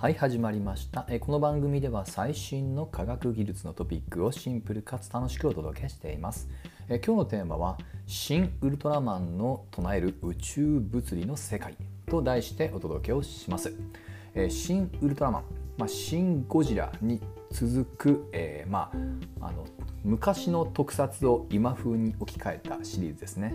はい始まりました。えこの番組では最新の科学技術のトピックをシンプルかつ楽しくお届けしています。え今日のテーマは新ウルトラマンの唱える宇宙物理の世界と題してお届けをします。え新ウルトラマンまあ、シン・ゴジラに続く、えー、まあ、あの昔の特撮を今風に置き換えたシリーズですね。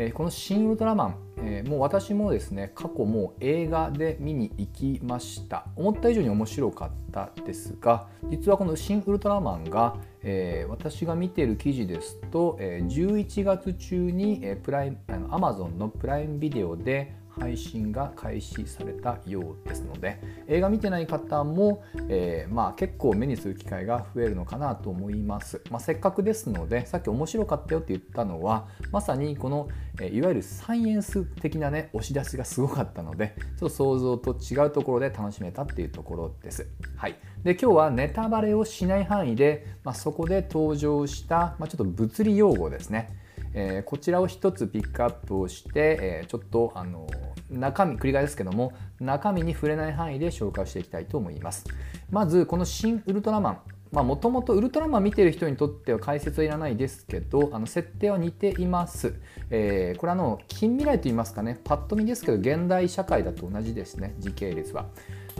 えこの「シン・ウルトラマン」え、もう私もですね過去もう映画で見に行きました。思った以上に面白かったですが実はこの「シン・ウルトラマンが」え、私が見ている記事ですと、え、11月中に、え、プライあの Amazon のプライムビデオで配信が開始されたようですので映画見てない方も、えー、まあ、結構目にする機会が増えるのかなと思います、まあ、せっかくですのでさっき面白かったよって言ったのはまさにこの、えいわゆるサイエンス的なね押し出しがすごかったのでちょっと想像と違うところで楽しめたっていうところです。はい、で今日はネタバレをしない範囲で、まあ、そこで登場した、まちょっと物理用語ですね。えー、こちらを一つピックアップをして、えー、ちょっとあの中身繰り返すけども中身に触れない範囲で紹介していきたいと思います。まずこの新ウルトラマン。もともとウルトラマン見てる人にとっては解説はいらないですけどあの設定は似ています、えー、これあの近未来といいますかね。パッと見ですけど現代社会だと同じですね。時系列は。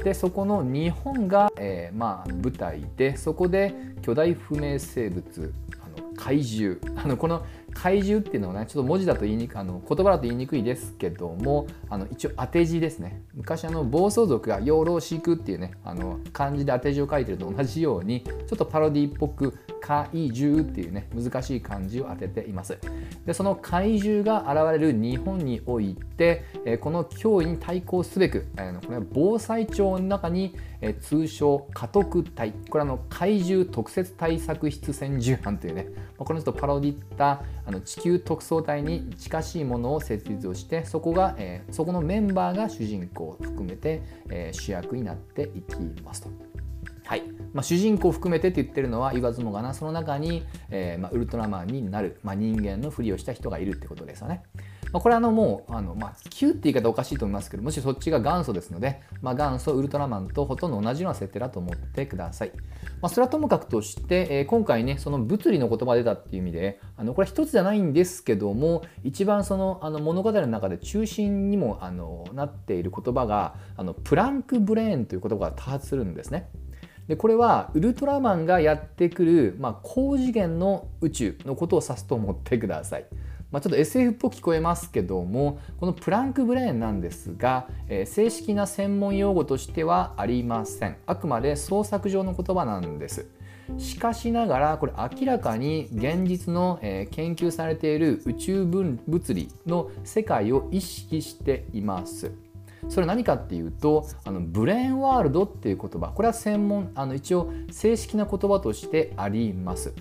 でそこの日本が、えー、まあ、舞台でそこで巨大不明生物あの怪獣。あのこの怪獣っていうのはねちょっと文字だと言いにくいあの言葉だと言いにくいですけどもあの一応当て字ですね。昔あの暴走族が養老飼育っていうねあの漢字で当て字を書いてると同じようにちょっとパロディっぽく怪獣っていうね難しい漢字を当てています。でその怪獣が現れる日本において、えこの脅威に対抗すべく、えこれは防災庁の中に、え通称家督隊。これはの怪獣特設対策室戦従班というねこのちょっとパロディったあの地球特捜隊に近しいものを設立をしてそこが、えー、そこのメンバーが主人公を含めて、えー、主役になっていきますと。はいまあ、主人公を含めてって言ってるのは言わずもがなその中に、えーまあ、ウルトラマンになる、まあ、人間のふりをした人がいるってことですよね。これはあのもうあの、まあ、Q って言い方おかしいと思いますけどもしそっちが元祖ですので、まあ、元祖ウルトラマンとほとんど同じような設定だと思ってください。まあ、それはともかくとして、えー、今回ねその物理の言葉出たっていう意味であのこれ一つじゃないんですけども一番そのあの物語の中で中心にもあのなっている言葉があのプランクブレーンという言葉が多発するんですね。でこれはウルトラマンがやってくる、まあ、高次元の宇宙のことを指すと思ってください。まあ、ちょっと SF っぽく聞こえますけどもこのプランクブレーンなんですが、えー、正式な専門用語としてはありません。あくまで創作上の言葉なんです。しかしながらこれ明らかに現実の、えー、研究されている宇宙分物理の世界を意識しています。それ何かっていうとあのブレーンワールドっていう言葉。これは専門あの一応正式な言葉としてあります。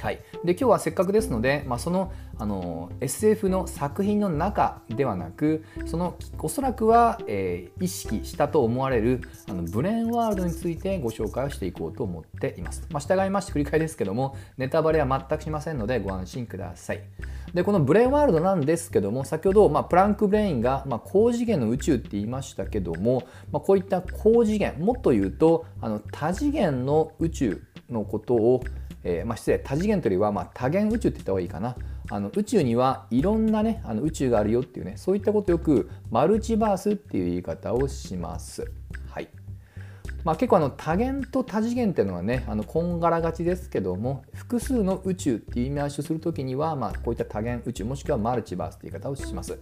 はい、で今日はせっかくですので、まあ、そのあの SF の作品の中ではなくそのおそらくは、えー、意識したと思われるあのブレーンワールドについてご紹介をしていこうと思っています。まあ、従いまして繰り返ですけどもネタバレは全くしませんのでご安心ください。でこのブレーンワールドなんですけども先ほど、まあ、プランク・ブレインが、まあ、高次元の宇宙って言いましたけども、まあ、こういった高次元もっと言うとあの多次元の宇宙のことをえー、まあ、失礼多次元というよりは、まあ、多元宇宙って言った方がいいかなあの宇宙にはいろんなねあの宇宙があるよっていうねそういったことよくマルチバースっていう言い方をします。はいまあ、結構あの多元と多次元っていうのはねあのこんがらがちですけども複数の宇宙っていう言い回しをする時には、まあ、こういった多元宇宙もしくはマルチバースっていう言い方をします。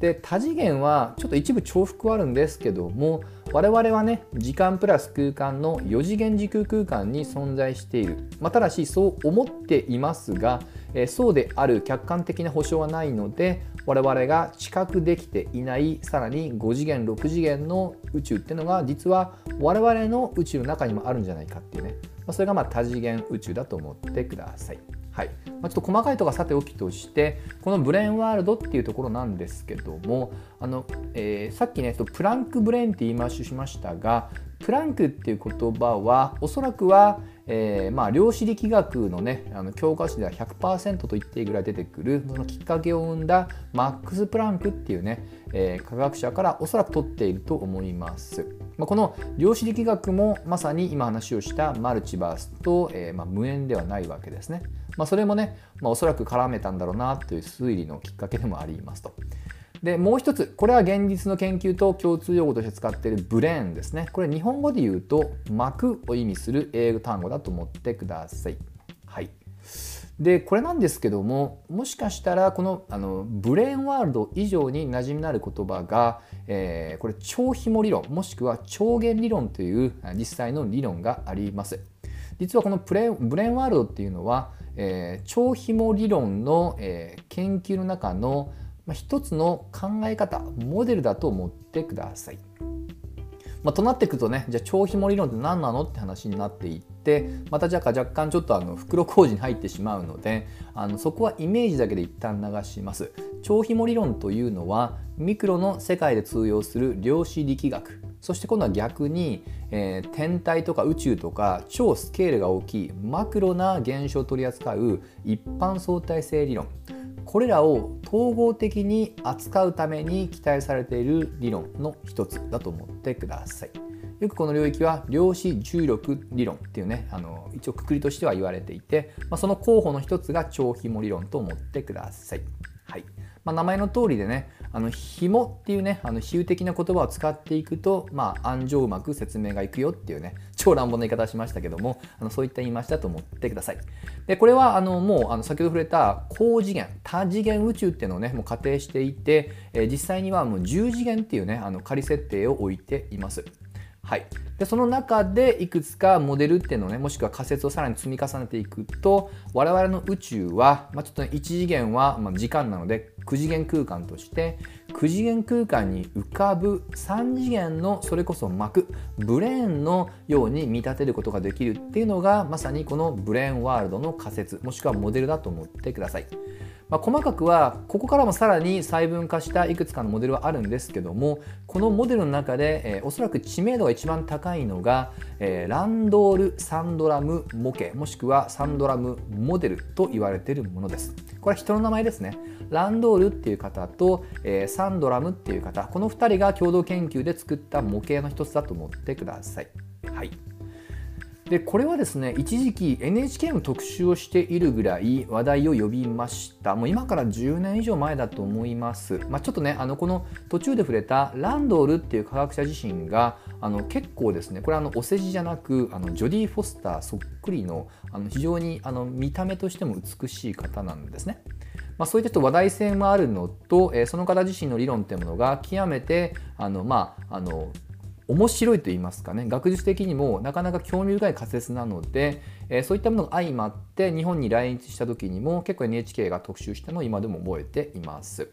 で多次元はちょっと一部重複はあるんですけども我々はね時間プラス空間の4次元時空空間に存在している、まあ、ただしそう思っていますが、え、そうである客観的な保証はないので我々が知覚できていないさらに5次元6次元の宇宙っていうのが実は我々の宇宙の中にもあるんじゃないかっていうね、まあ、それがま多次元宇宙だと思ってください。はい。まあ、ちょっと細かいとこはさておきとしてこのブレーンワールドっていうところなんですけどもあの、えー、さっきねプランクブレーンって言い回ししましたがプランクっていう言葉はおそらくはえー、まあ、量子力学のねあの教科書では100%と言っていいぐらい出てくるそのきっかけを生んだマックス・プランクっていうね、えー、科学者からおそらく取っていると思います。まあ、この量子力学もまさに今話をしたマルチバースと、えー、まあ、無縁ではないわけですね。ま、それもね、ま、おそらく絡めたんだろうなという推理のきっかけでもありますと。でもう一つこれは現実の研究と共通用語として使っているブレーンですねこれ日本語で言うと膜を意味する英語単語だと思ってください。はいでこれなんですけどももしかしたらこのあのブレーンワールド以上に馴染みのある言葉が、えー、これ超紐理論もしくは超弦理論という実際の理論があります。実はこのブレーンワールドっていうのは、えー、超紐理論の、えー、研究の中のまあ、一つの考え方モデルだと思ってください。まあ、となっていくとねじゃあ超紐理論って何なのって話になっていってまたじゃあ若干ちょっとあの袋小路に入ってしまうのであのそこはイメージだけで一旦流します。超紐理論というのはミクロの世界で通用する量子力学そして今度は逆に、えー、天体とか宇宙とか超スケールが大きいマクロな現象を取り扱う一般相対性理論これらを統合的に扱うために期待されている理論の一つだと思ってください。よくこの領域は量子重力理論っていうねあの一応くくりとしては言われていて、まあ、その候補の一つが超ひも理論と思ってください。はいまあ、名前の通りでねあの紐っていうねあの比喩的な言葉を使っていくと、まあ、暗情うまく説明がいくよっていうね超乱暴な言い方しましたけどもあのそういった言い回しだと思ってください。でこれはあのもうあの先ほど触れた高次元多次元宇宙っていうのをねもう仮定していて、えー、実際にはもう10次元っていうねあの仮設定を置いています。はい、でその中でいくつかモデルっていうのをねもしくは仮説をさらに積み重ねていくと我々の宇宙は、まあ、ちょっと、ね、1次元は、ま、時間なので9次元空間として9次元空間に浮かぶ3次元のそれこそ膜ブレーンのように見立てることができるっていうのがまさにこのブレーンワールドの仮説もしくはモデルだと思ってください。まあ、細かくはここからもさらに細分化したいくつかのモデルはあるんですけどもこのモデルの中で、えー、おそらく知名度が一番高いのが、えー、ランドール・サンドラム模型もしくはサンドラムモデルと言われているものです。これは人の名前ですね。ランドールっていう方と、えー、サンドラムっていう方この2人が共同研究で作った模型の一つだと思ってください。はい。でこれはですね一時期 NHK の特集をしているぐらい話題を呼びましたもう今から10年以上前だと思います、まあ、ちょっとねあのこの途中で触れたランドールっていう科学者自身があの結構ですねこれはあのお世辞じゃなくあのジョディ・フォスターそっくりのあの非常にあの見た目としても美しい方なんですね。まあ、そういった話題性もあるのと、えー、その方自身の理論っていうものが極めてあの、まあ、あの面白いと言いますかね学術的にもなかなか興味深い仮説なので、えー、そういったものが相まって日本に来日した時にも結構 NHK が特集したのを今でも覚えています。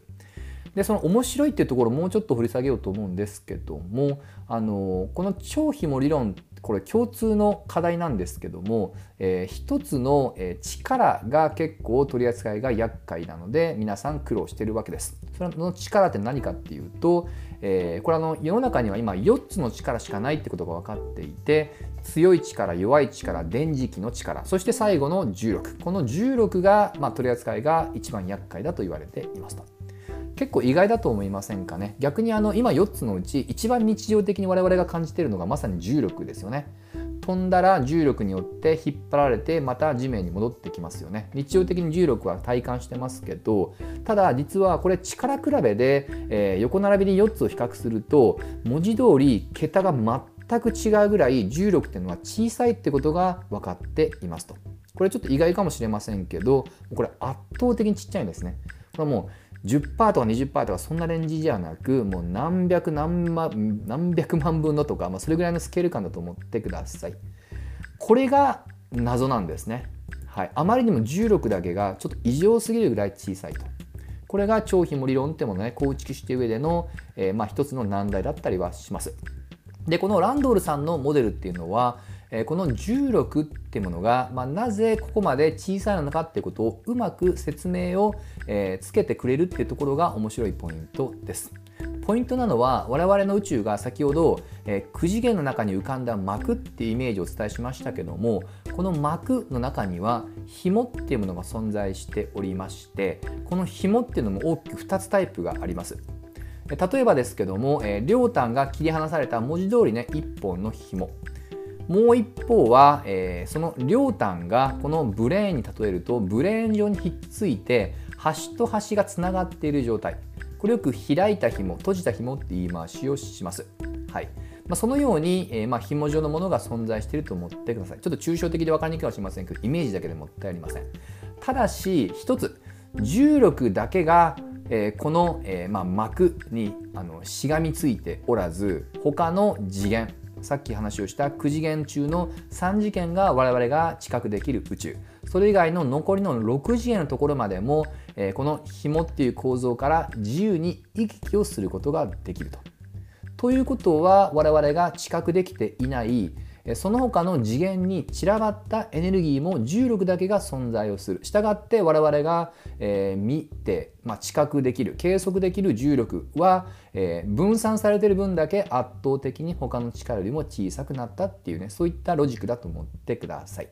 でその面白いっていうところをもうちょっと掘り下げようと思うんですけどもあのこの超ひも理論これ共通の課題なんですけども、えー、一つの、え力が結構取り扱いが厄介なので皆さん苦労してるわけです。その力って何かっていうと、えー、これあの世の中には今4つの力しかないってことが分かっていて強い力弱い力電磁気の力そして最後の重力。この重力が、まあ、取り扱いが一番厄介だと言われていますと。結構意外だと思いませんかね？逆にあの今4つのうち一番日常的に我々が感じているのがまさに重力ですよね。飛んだら重力によって引っ張られてまた地面に戻ってきますよね。日常的に重力は体感してますけどただ実はこれ力比べで、えー、横並びに4つを比較すると文字通り桁が全く違うぐらい重力っていうのは小さいってことが分かっていますと。これちょっと意外かもしれませんけどこれ圧倒的にちっちゃいんですね。これもう10%とか20%とかそんなレンジじゃなくもう何百何万何百万分のとか、まあ、それぐらいのスケール感だと思ってください。これが謎なんですね、はい、あまりにも重力だけがちょっと異常すぎるぐらい小さいと。これが超紐理論ってものね構築して上での、えー、まあ一つの難題だったりはします。でこのランドールさんのモデルっていうのはこの重力っていうものが、まあ、なぜここまで小さいのかっていうことをうまく説明を、つけてくれるっていうところが面白いポイントです。ポイントなのは我々の宇宙が先ほど、えー、9次元の中に浮かんだ膜っていうイメージをお伝えしましたけどもこの膜の中には紐っていうものが存在しておりましてこの紐っていうのも大きく2つタイプがあります例えばですけども、両端が切り離された文字通りね1本の紐もう一方は、えー、その両端がこのブレーンに例えるとブレーン上にひっついて端と端がつながっている状態これよく開いた紐閉じた紐って言い回しをします。はいまあ、そのように、えー、まあ紐状のものが存在していると思ってください。ちょっと抽象的で分かりにくいかもしれませんけどイメージだけでもったいありません。ただし一つ重力だけがえー、この、えーまあ、膜にあのしがみついておらず他の次元さっき話をした9次元中の3次元が我々が知覚できる宇宙それ以外の残りの6次元のところまでも、えー、この紐っていう構造から自由に行き来をすることができると。ということは我々が知覚できていないその他の次元に散らばったエネルギーも重力だけが存在をする。したがって我々が、えー、見て、まあ、知覚できる、計測できる重力は、えー、分散されている分だけ圧倒的に他の力よりも小さくなったっていうね、そういったロジックだと思ってください。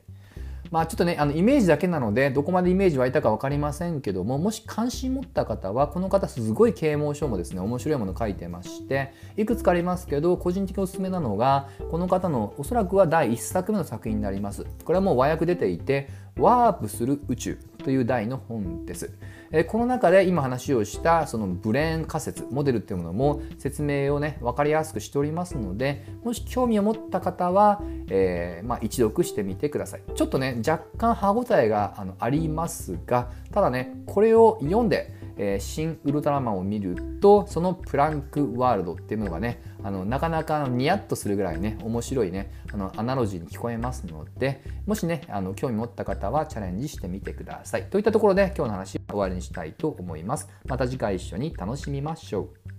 まあ、ちょっとねあのイメージだけなのでどこまでイメージ湧いたか分かりませんけどももし関心持った方はこの方すごい啓蒙書もですね面白いもの書いてましていくつかありますけど個人的におすすめなのがこの方のおそらくは第1作目の作品になります。これはもう和訳出ていてワープする宇宙という題の本です。えこの中で今話をしたそのブレーン仮説モデルっていうものも説明をね分かりやすくしておりますのでもし興味を持った方は、えー、まあ、一読してみてくださいちょっとね若干歯ごたえがあのありますがただねこれを読んでえー、新ウルトラマンを見るとそのプランクワールドっていうのがねあのなかなかニヤッとするぐらいね面白いねあのアナロジーに聞こえますのでもしねあの興味持った方はチャレンジしてみてください。といったところで今日の話は終わりにしたいと思います。また次回一緒に楽しみましょう。